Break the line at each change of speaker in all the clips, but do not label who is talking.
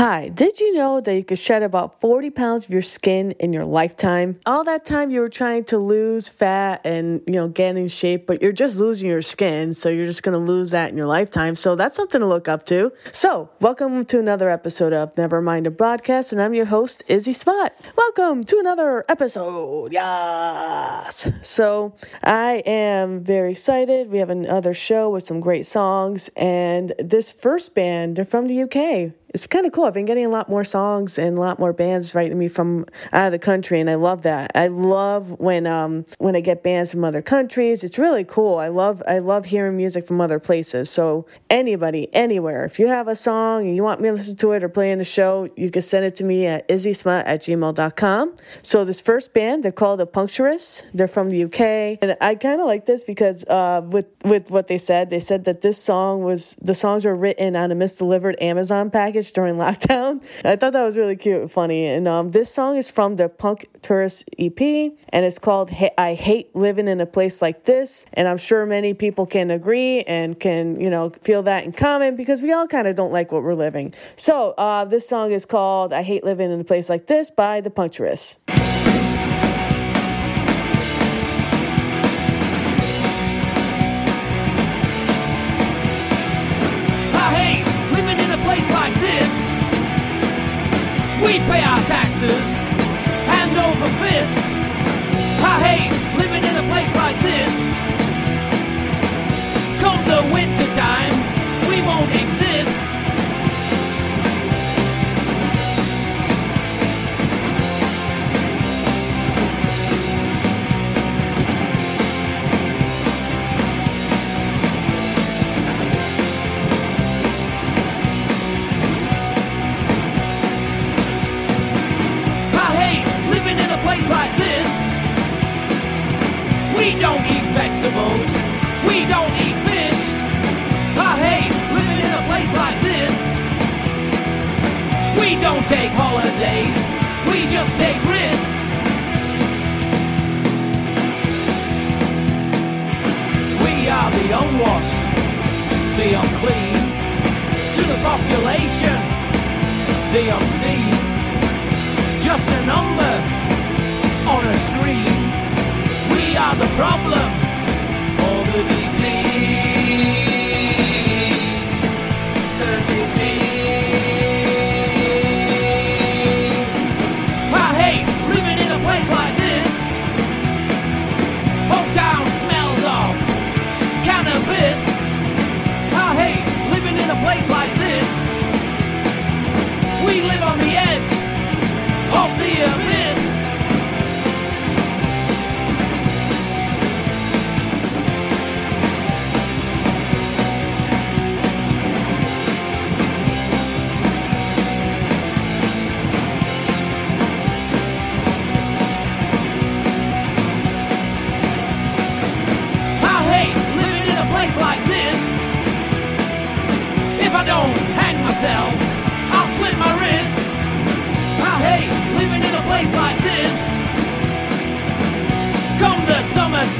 Hi, did you know that you could shed about 40 pounds of your skin in your lifetime? All that time you were trying to lose fat and, you know, get in shape, but you're just losing your skin, so you're just going to lose that in your lifetime. So that's something to look up to. So, welcome to another episode of Nevermind a Broadcast, and I'm your host, Izzy Smut. Welcome to another episode. Yes. So, I am very excited. We have another show with some great songs, and this first band, they're from the UK it's kind of cool. I've been getting a lot more songs and a lot more bands writing me from out of the country, and I love that. I love when um when I get bands from other countries. It's really cool. I love I love hearing music from other places. So anybody, anywhere, if you have a song and you want me to listen to it or play in the show, you can send it to me at izzysmut at gmail.com. So this first band, they're called the Puncturists. They're from the UK, and I kind of like this because uh with with what they said, they said that this song was the songs were written on a misdelivered Amazon package during lockdown. I thought that was really cute and funny. And um, this song is from the Punk Tourist EP, and it's called "I Hate Living in a Place Like This." And I'm sure many people can agree and can you know feel that in common because we all kind of don't like what we're living. So uh, this song is called "I Hate Living in a Place Like This" by the Puncturists.
We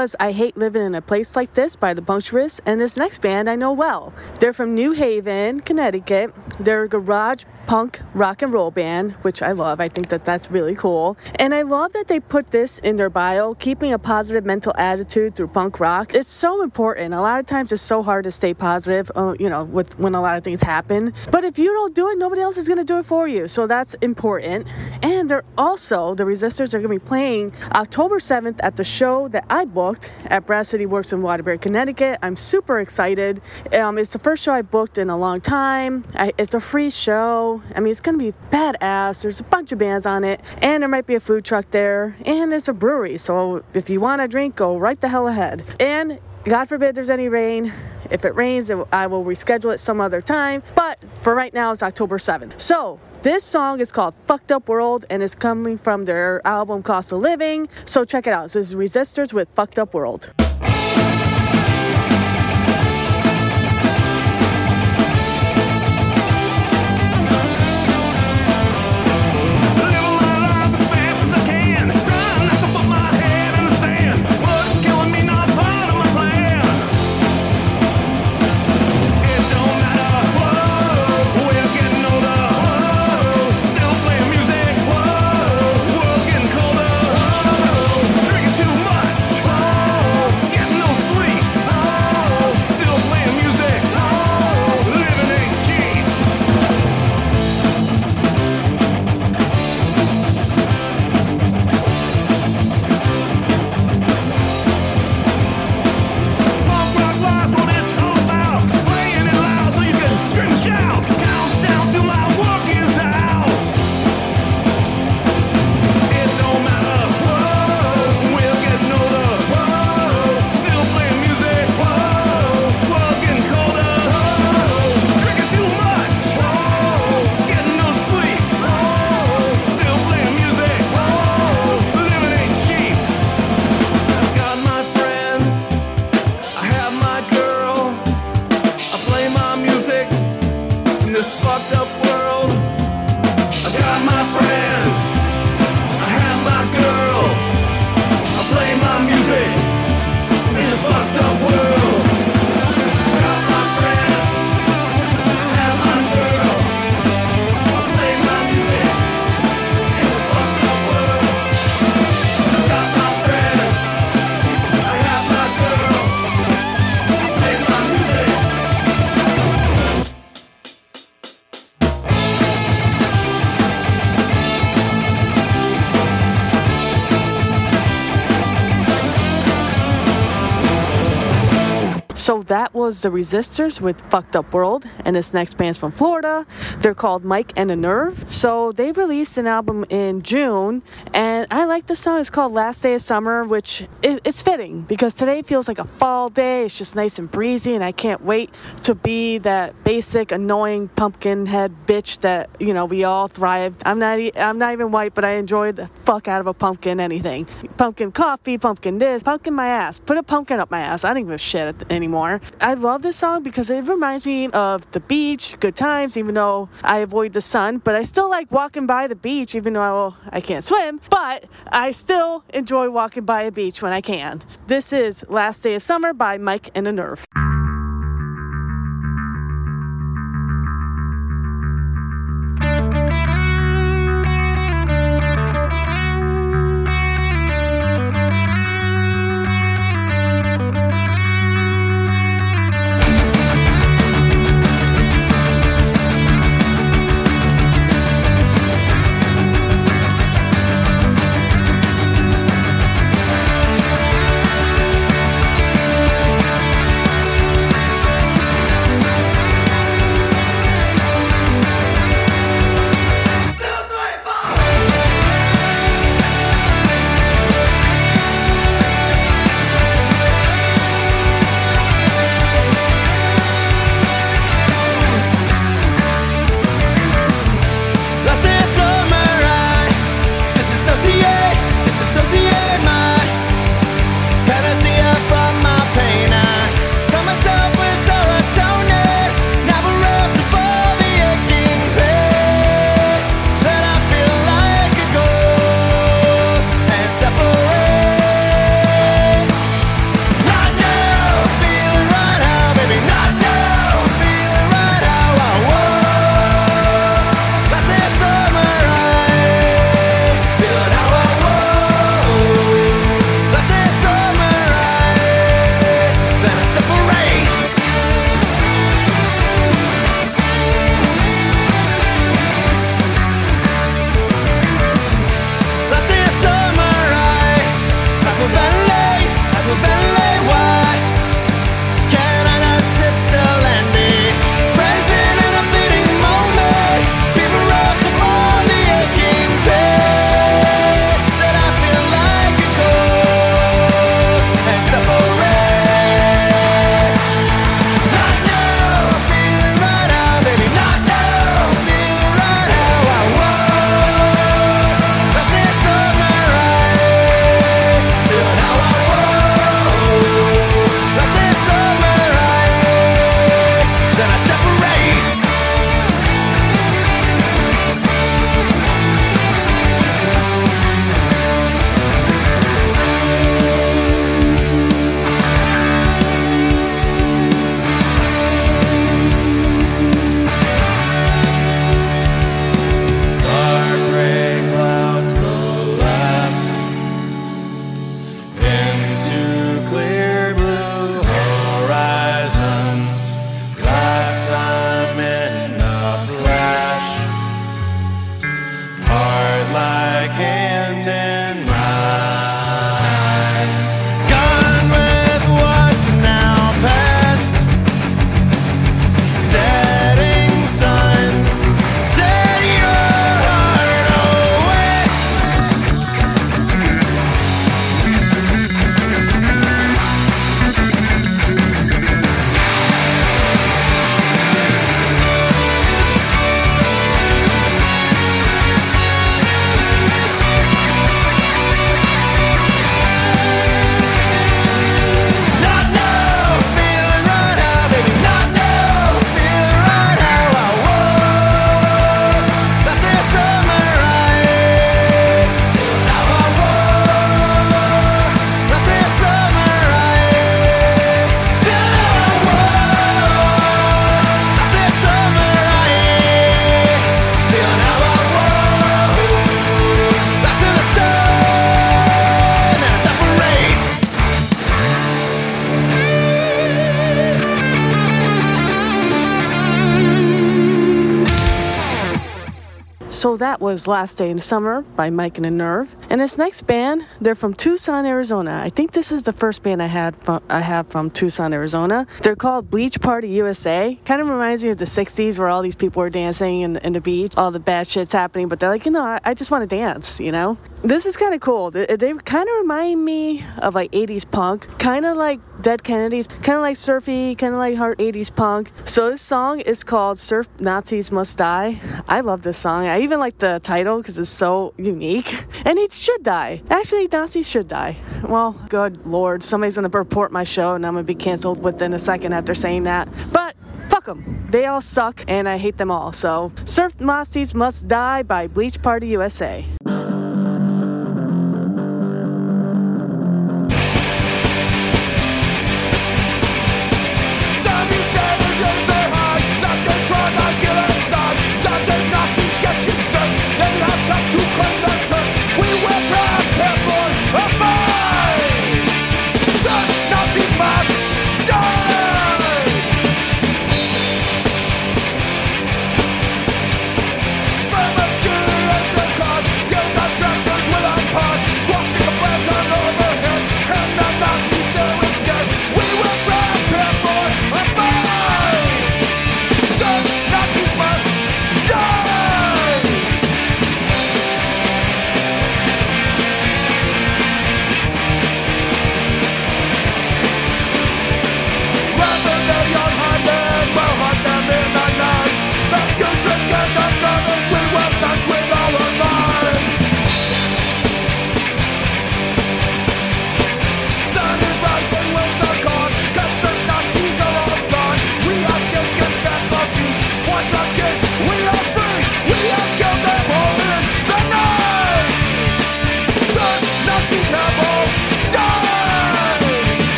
was I Hate Living in a Place Like This by the Puncturists, and this next band I know well. They're from New Haven, Connecticut. They're a garage punk rock and roll band, which I love. I think that that's really cool. And I love that they put this in their bio, keeping a positive mental attitude through punk rock. It's so important. A lot of times it's so hard to stay positive, uh, you know, with when a lot of things happen. But if you don't do it, nobody else is going to do it for you. So that's important. And they're also, the Rezistors are going to be playing October 7th at the show that I booked at Brass City Works in Waterbury, Connecticut. I'm super excited. Um, it's the first show I booked in a long time. I, it's a free show. I mean, it's going to be badass. There's a bunch of bands on it, and there might be a food truck there, and it's a brewery. So if you want a drink, go right the hell ahead. And God forbid there's any rain. If it rains, I will reschedule it some other time. But for right now, it's October 7th. So this song is called Fucked Up World and is coming from their album Cost of Living. So check it out. This is Rezistors with Fucked Up World. So that was the Rezistors with Fucked Up World, and this next band's from Florida. They're called Mike and a Nerve. So they released an album in June, and I like the song. It's called Last Day of Summer, which it, it's fitting because today feels like a fall day. It's just nice and breezy, and I can't wait to be that basic, annoying pumpkin head bitch that you know we all thrived. I'm not I'm not even white, but I enjoy the fuck out of a pumpkin anything. Pumpkin coffee, pumpkin this, pumpkin my ass. Put a pumpkin up my ass. I don't give a shit anymore. I love this song because it reminds me of the beach, good times, even though I avoid the sun. But I still like walking by the beach, even though I can't swim. But I still enjoy walking by a beach when I can. This is Last Day of Summer by Mike and a Nerve. So that was Last Day in Summer by Mike and the Nerve. And this next band, they're from Tucson, Arizona. I think this is the first band I had from I have from Tucson, Arizona. They're called Bleach Party USA. Kind of reminds me of the 60s where all these people were dancing in, in the beach, all the bad shit's happening, but they're like, you know, I, I just want to dance, you know? This is kind of cool. They, they kind of remind me of like 80s punk, kind of like Dead Kennedys, kind of like surfy, kind of like hard 80s punk. So this song is called Surf Nazis Must Die. I love this song. I even like the title because it's so unique. And it should die. Actually, Nazis should die. Well, good lord, somebody's gonna report my show and I'm gonna be canceled within a second after saying that. But fuck them. They all suck and I hate them all. So, Surf Nazis Must Die by Bleach Party USA.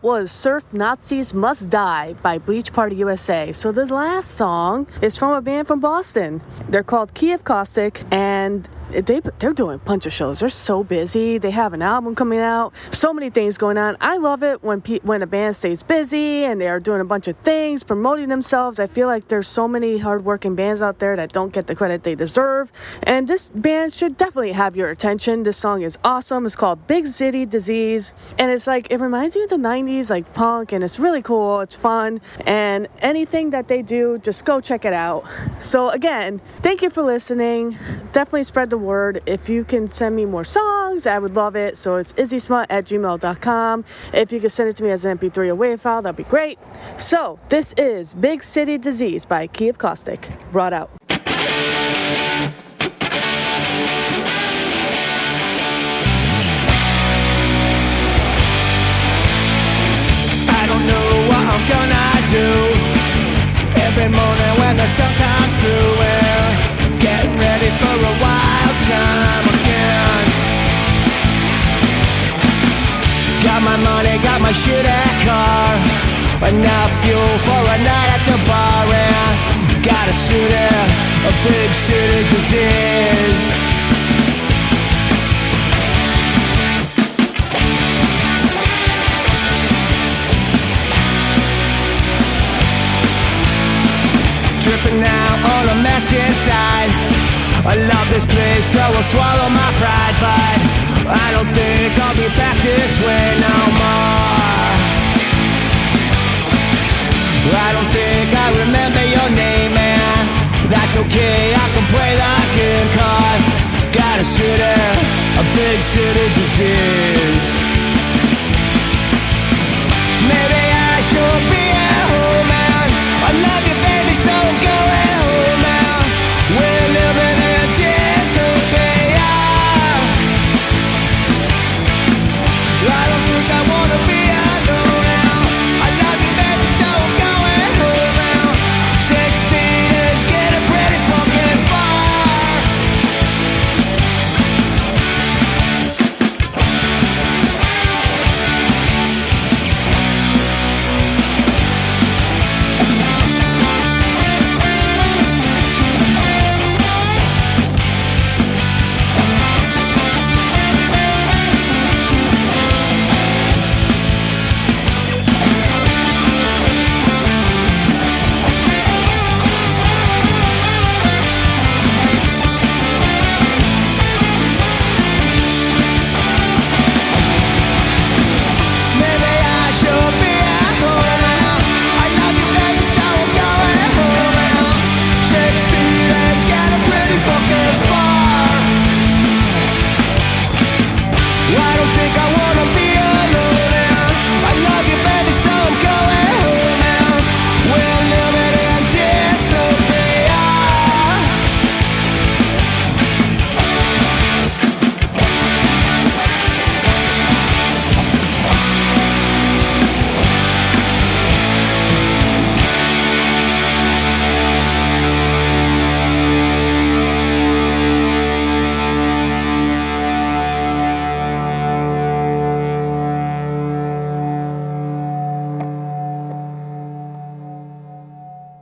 That was Surf Nazis Must Die by Bleach Party USA. So the last song is from a band from Boston. They're called Key of Caustic and they they're doing a bunch of shows. They're so busy. They have an album coming out. So many things going on. I love it when pe- when a band stays busy and they are doing a bunch of things, promoting themselves. I feel like there's so many hardworking bands out there that don't get the credit they deserve. And this band should definitely have your attention. This song is awesome. It's called Big City Disease, and it's like it reminds me of the '90s, like punk, and it's really cool. It's fun, and anything that they do, just go check it out. So again, thank you for listening. Definitely spread the word. If you can send me more songs, I would love it. So it's izzysmut at gmail.com. If you can send it to me as an MP3 or WAV file, that'd be great. So this is Big City Disease by Key of Caustic. Brought out.
I don't know what I'm gonna do Every morning when the sun comes through We're time again. Got my money, got my shit at car. Enough fuel for a night at the bar And got a city, a big city disease Dripping now on a mask inside. I love this place, so I'll swallow my pride. But I don't think I'll be back this way no more. I don't think I remember your name, man. That's okay, I can play the game card. Got a city, a big city disease. Maybe I should be